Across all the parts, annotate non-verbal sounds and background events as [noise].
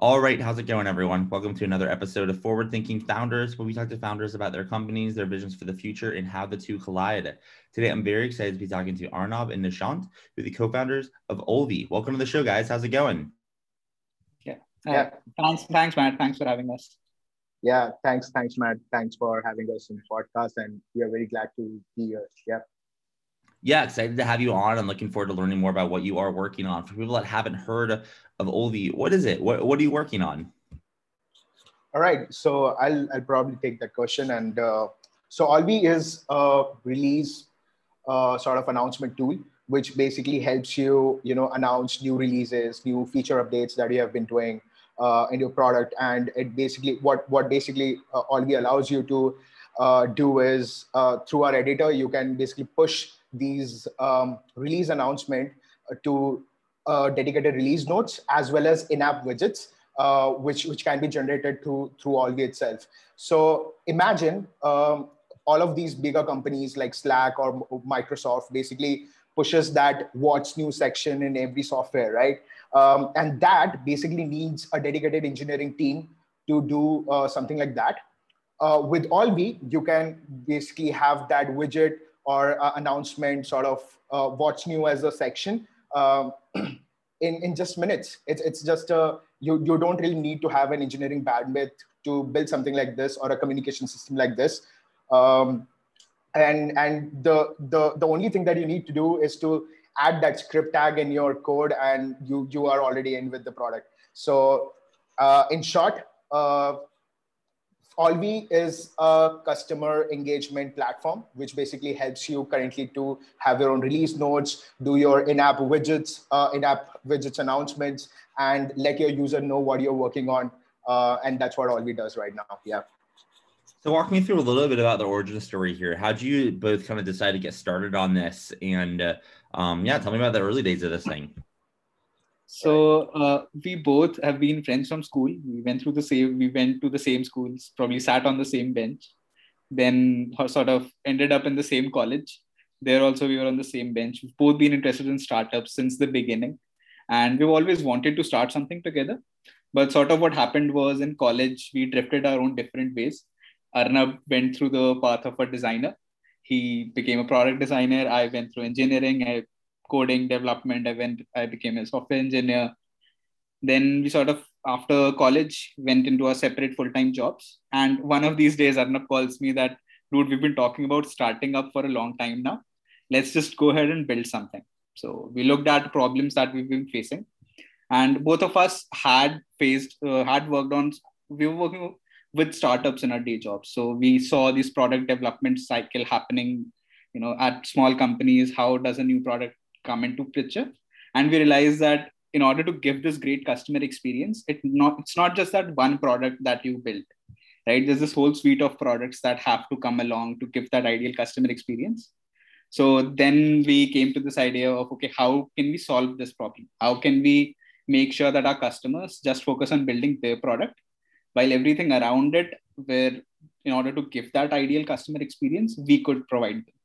All right, how's it going, everyone? Welcome to another episode of Forward Thinking Founders, where we talk to founders about their companies, their visions for the future, and how the two collide. Today, I'm very excited to be talking to Arnab and Nishant, who are the co-founders of Olvy. Welcome to the show, guys. How's it going? Yeah, uh, yeah. Thanks, thanks, Matt. Thanks for having us. Yeah, thanks, thanks, Matt. Thanks for having us in the podcast, and we are very glad to be here. Yeah yeah, excited to have you on. I'm looking forward to learning more about what you are working on. For people that haven't heard of Olvy, what is it? What, what are you working on? All right, so I'll, I'll probably take that question. And uh, so Olvy is a release uh, sort of announcement tool, which basically helps you, you know, announce new releases, new feature updates that you have been doing uh, in your product. And it basically, what, what basically uh, Olvy allows you to uh, do is uh, through our editor, you can basically push these um, release announcement uh, to uh, dedicated release notes as well as in-app widgets, uh, which, which can be generated through, through Olvy itself. So imagine um, all of these bigger companies like Slack or Microsoft basically pushes that what's new section in every software, right? Um, and that basically needs a dedicated engineering team to do uh, something like that. Uh, with Olvy, you can basically have that widget or uh, announcement sort of uh, what's new as a section um, [clears throat] in, in just minutes. It's, it's just a, you, you don't really need to have an engineering bandwidth to build something like this or a communication system like this. Um, and and the, the, the only thing that you need to do is to add that script tag in your code and you, you are already in with the product. So uh, in short, uh, Olvy is a customer engagement platform, which basically helps you currently to have your own release notes, do your in-app widgets, uh, in-app widgets announcements, and let your user know what you're working on. Uh, and that's what Olvy does right now. Yeah. So walk me through a little bit about the origin story here. How did you both kind of decide to get started on this? And uh, um, yeah, tell me about the early days of this thing. So uh, we both have been friends from school. We went through the same. We went to the same schools. Probably sat on the same bench. Then sort of ended up in the same college. There also we were on the same bench. We've both been interested in startups since the beginning, and we've always wanted to start something together. But sort of what happened was in college we drifted our own different ways. Arnab went through the path of a designer. He became a product designer. I went through engineering. I coding development. I went, I became a software engineer. Then we sort of, after college, went into our separate full time jobs. And one of these days, Arnab calls me that, dude, we've been talking about starting up for a long time now. Let's just go ahead and build something. So we looked at problems that we've been facing. And both of us had faced, uh, had worked on, we were working with startups in our day jobs. So we saw this product development cycle happening, you know, at small companies. How does a new product come into picture. And we realized that in order to give this great customer experience it not it's not just that one product that you build right? There's this whole suite of products that have to come along to give that ideal customer experience. So then we came to this idea of okay how can we solve this problem? How can we make sure that our customers just focus on building their product while everything around it where in order to give that ideal customer experience we could provide them?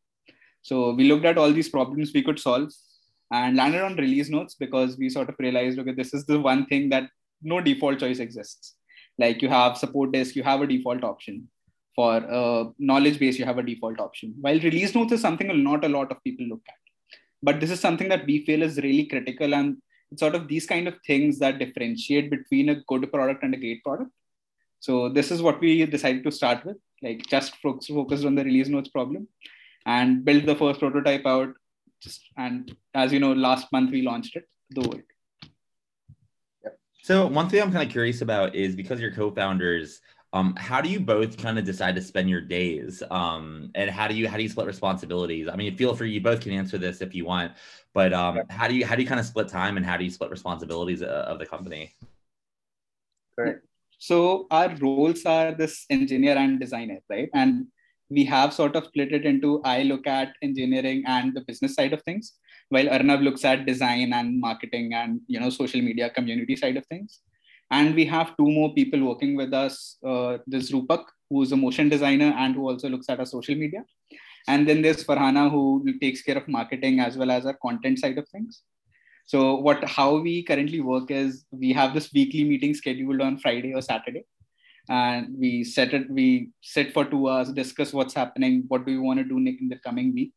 So we looked at all these problems we could solve and landed on release notes because we sort of realized okay this is the one thing that no default choice exists. Like you have support desk you have a default option. For uh, knowledge base you have a default option. While release notes is something not a lot of people look at. But this is something that we feel is really critical and it's sort of these kind of things that differentiate between a good product and a great product. So this is what we decided to start with, like just focus, focused on the release notes problem and build the first prototype out. Just, and as you know, last month we launched it the world. So one thing I'm kind of curious about is because you're co-founders, um, how do you both kind of decide to spend your days? Um, and how do you how do you split responsibilities? I mean, feel free you both can answer this if you want, but um, how do you how do you kind of split time and how do you split responsibilities uh, of the company? Correct. So our roles are this engineer and designer, right? And we have sort of split it into I look at engineering and the business side of things, while Arnab looks at design and marketing and you know social media community side of things. And we have two more people working with us. Uh, there's Rupak, who's a motion designer and who also looks at our social media. And then there's Farhana, who takes care of marketing as well as our content side of things. So what how we currently work is we have this weekly meeting scheduled on Friday or Saturday. And we set it, we sit for two hours, discuss what's happening, what do you want to do in the coming week,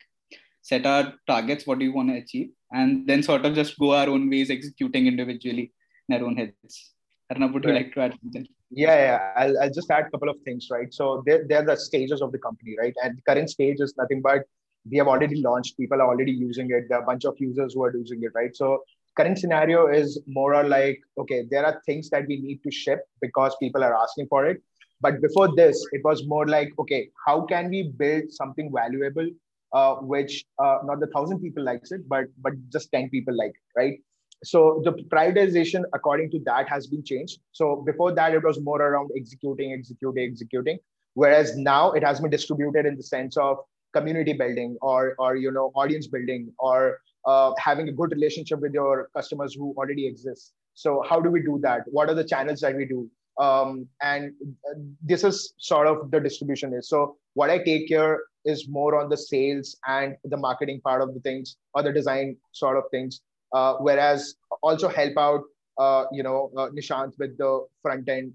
set our targets, what do you want to achieve, and then sort of just go our own ways executing individually in our own heads. Arnab, would right. you like to add something? Yeah, yeah. I'll, I'll just add a couple of things, right? So they're, they're the stages of the company, right? And the current stage is nothing but we have already launched people are already using it there are a bunch of users who are using it right so current scenario is more or like okay there are things that we need to ship because people are asking for it. But before this it was more like okay how can we build something valuable uh, which uh, not the thousand people likes it but but just 10 people like it right? So the prioritization according to that has been changed. So before that it was more around executing executing executing. Whereas now it has been distributed in the sense of community building or or you know audience building or uh, having a good relationship with your customers who already exist. So how do we do that? What are the channels that we do? Um, and uh, this is sort of the distribution is. So what i take here is more on the sales and the marketing part of the things or the design sort of things. Uh, whereas also help out uh, you know uh, nishant with the front end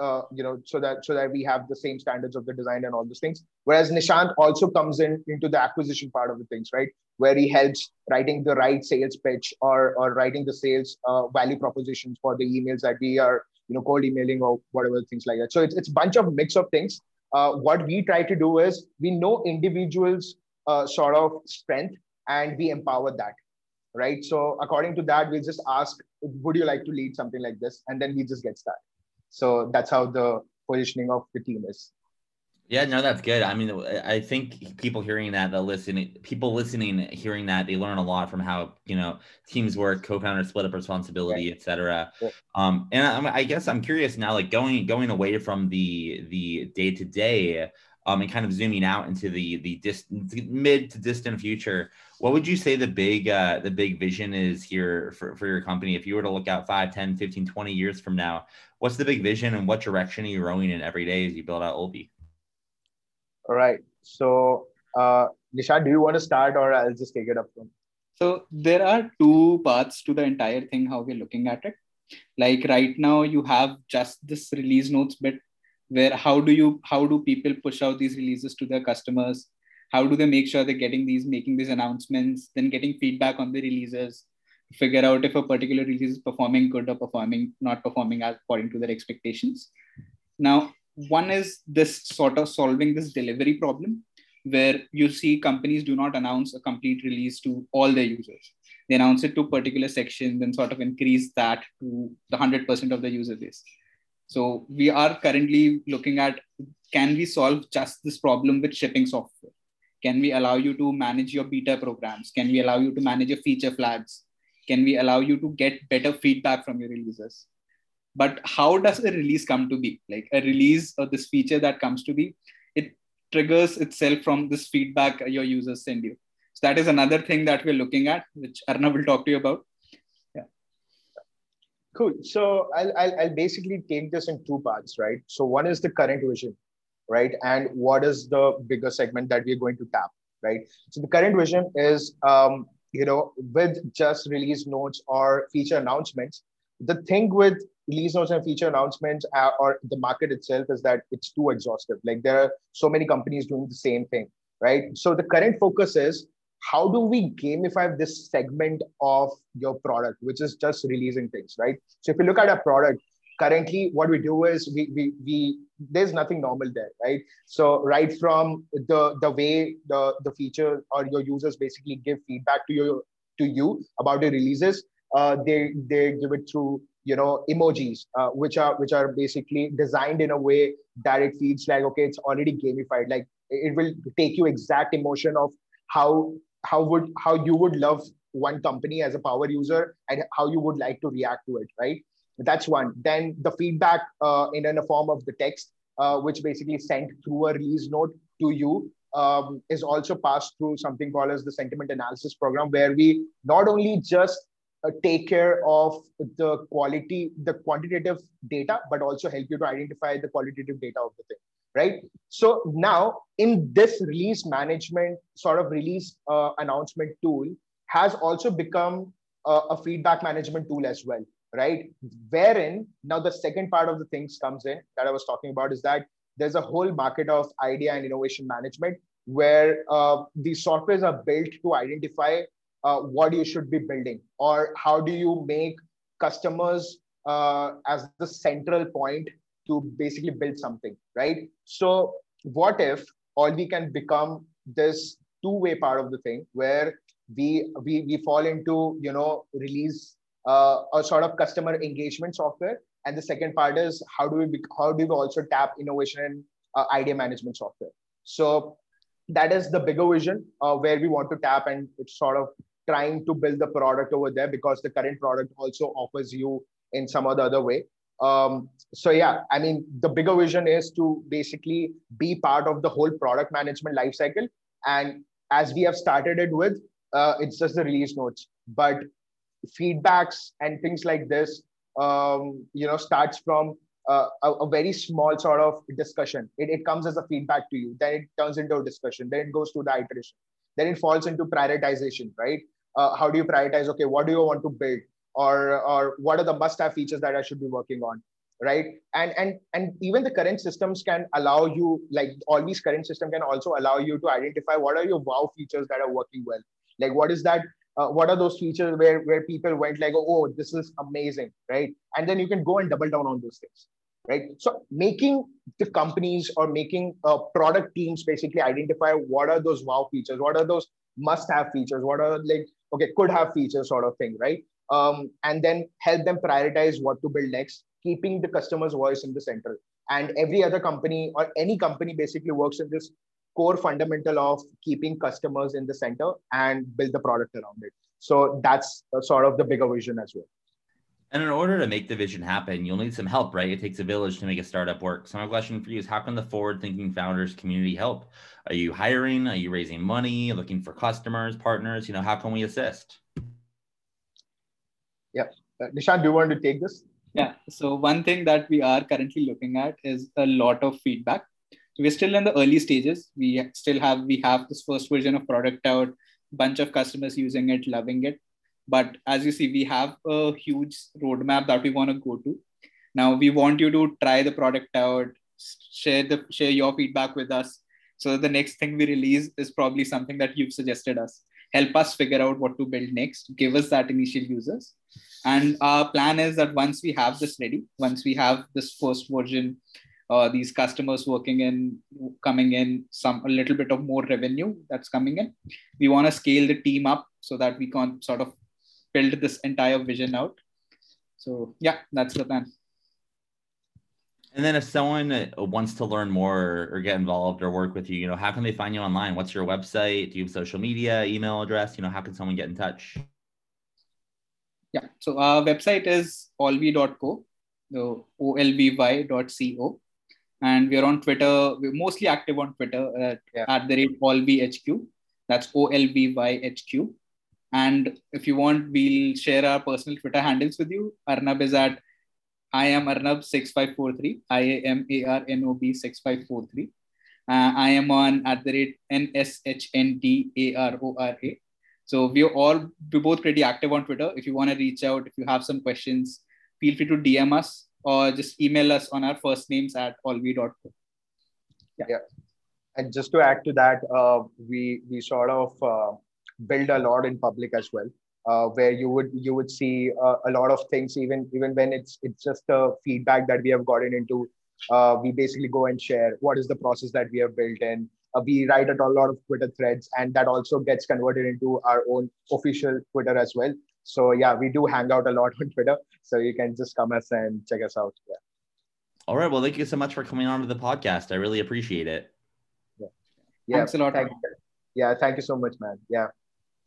uh, you know, so that so that we have the same standards of the design and all those things. Whereas Nishant also comes in into the acquisition part of the things, right? Where he helps writing the right sales pitch or or writing the sales uh, value propositions for the emails that we are, you know, cold emailing or whatever things like that. So it's it's bunch of mix of things. Uh, what we try to do is we know individuals' uh, sort of strength and we empower that right so according to that we just ask would you like to lead something like this and then we just get started so that's how the positioning of the team is. Yeah, no, that's good. I mean, I think people hearing that, the listening, people listening, hearing that, they learn a lot from how you know teams work, co-founders split up responsibility, right. etc. Yeah. Um, and I, I, guess I'm curious now, like going going away from the the day to day, um, and kind of zooming out into the the dis- mid to distant future. What would you say the big uh, the big vision is here for, for your company? If you were to look out 5, 10, 15, 20 years from now, what's the big vision and what direction are you rowing in every day as you build out Olvy? All right. So, uh, Nisha, do you want to start or I'll just take it up from? So, there are two parts to the entire thing, how we're looking at it. Like right now, you have just this release notes bit where how do you how do people push out these releases to their customers how do they make sure they're getting these making these announcements then getting feedback on the releases figure out if a particular release is performing good or performing not performing according to their expectations. Now, one is this sort of solving this delivery problem where you see companies do not announce a complete release to all their users. They announce it to particular sections and sort of increase that to the 100% of the user base. So we are currently looking at can we solve just this problem with shipping software? Can we allow you to manage your beta programs? Can we allow you to manage your feature flags? can we allow you to get better feedback from your releases but how does a release come to be like a release or this feature that comes to be it triggers itself from this feedback your users send you so that is another thing that we're looking at which arna will talk to you about cool so I'll, I'll, I'll basically take this in two parts right so one is the current vision right and what is the bigger segment that we're going to tap right so the current vision is um, you know, with just release notes or feature announcements. The thing with release notes and feature announcements uh, or the market itself is that it's too exhaustive. Like there are so many companies doing the same thing, right? So the current focus is how do we gamify this segment of your product, which is just releasing things, right? So if you look at a product, currently what we do is we, we, we there's nothing normal there right so right from the the way the the feature or your users basically give feedback to you to you about the releases uh, they they give it through you know emojis uh, which are which are basically designed in a way that it feels like okay it's already gamified like it will take you exact emotion of how how would how you would love one company as a power user and how you would like to react to it right? That's one. Then the feedback uh, in, in a form of the text uh, which basically sent through a release note to you um, is also passed through something called as the sentiment analysis program where we not only just uh, take care of the quality the quantitative data but also help you to identify the qualitative data of the thing right? So now in this release management sort of release uh, announcement tool has also become a, a feedback management tool as well right? Wherein now the second part of the things comes in that i was talking about is that there's a whole market of idea and innovation management where uh, these softwares are built to identify uh, what you should be building or how do you make customers uh, as the central point to basically build something right? So what if Olvy can become this two-way part of the thing where we we, we fall into you know release uh, a sort of customer engagement software? And the second part is how do we how do we also tap innovation and uh, idea management software? So that is the bigger vision uh, where we want to tap and it's sort of trying to build the product over there because the current product also offers you in some other way um, so yeah i mean the bigger vision is to basically be part of the whole product management lifecycle and as we have started it with uh, it's just the release notes. But feedbacks and things like this um, you know starts from uh, a, a, very small sort of discussion. It, it comes as a feedback to you. Then it turns into a discussion. Then it goes to the iteration. Then it falls into prioritization right? Uh, how do you prioritize? Okay what do you want to build or or what are the must have features that i should be working on right? And and and even the current systems can allow you like all these current system can also allow you to identify what are your wow features that are working well. Like what is that uh, what are those features where where people went like oh this is amazing right? And then you can go and double down on those things right? So making the companies or making uh, product teams basically identify what are those wow features what are those must have features what are like okay could have features sort of thing right um, and then help them prioritize what to build next keeping the customer's voice in the center and every other company or any company basically works in this core fundamental of keeping customers in the center and build the product around it so that's sort of the bigger vision as well and in order to make the vision happen, you'll need some help, right? It takes a village to make a startup work. So my question for you is how can the forward thinking founders community help? Are you hiring? Are you raising money, looking for customers, partners? You know, how can we assist? Yeah. Uh, Nishant, do you want to take this? Yeah. So one thing that we are currently looking at is a lot of feedback. So we're still in the early stages. We still have we have this first version of product out, bunch of customers using it, loving it but as you see, we have a huge roadmap that we want to go to. Now we want you to try the product out, share the share your feedback with us. So the next thing we release is probably something that you've suggested us. Help us figure out what to build next. Give us that initial users. And our plan is that once we have this ready, once we have this first version, uh, these customers working in, coming in, some a little bit of more revenue that's coming in, we want to scale the team up so that we can sort of build this entire vision out. So yeah, that's the plan. And then if someone uh, wants to learn more or get involved or work with you, you know, how can they find you online? What's your website? Do you have social media, email address? You know, how can someone get in touch? Yeah. So our website is olvy.co, so olvy.co. And we're on Twitter. We're mostly active on Twitter at, yeah. at the rate olvyhq. That's O-L-V-Y-H-Q. And if you want, we'll share our personal Twitter handles with you. Arnab is at I am Arnab6543. I am A R N O B 6543. Uh, I am on at the rate NSHNDARORA. So we are all, we're both pretty active on Twitter. If you want to reach out, if you have some questions, feel free to DM us or just email us on our first names at olvy.co. Yeah. yeah. And just to add to that, uh, we we sort of uh, build a lot in public as well. Uh, where you would you would see uh, a lot of things even even when it's it's just a feedback that we have gotten into uh, we basically go and share what is the process that we have built in. Uh, we write a lot of twitter threads and that also gets converted into our own official twitter as well. So yeah we do hang out a lot on twitter. So you can just come us and check us out. Yeah. All right. Well thank you so much for coming on to the podcast. I really appreciate it. Yeah, yeah. Thanks a lot thank, yeah. Thank you so much man. Yeah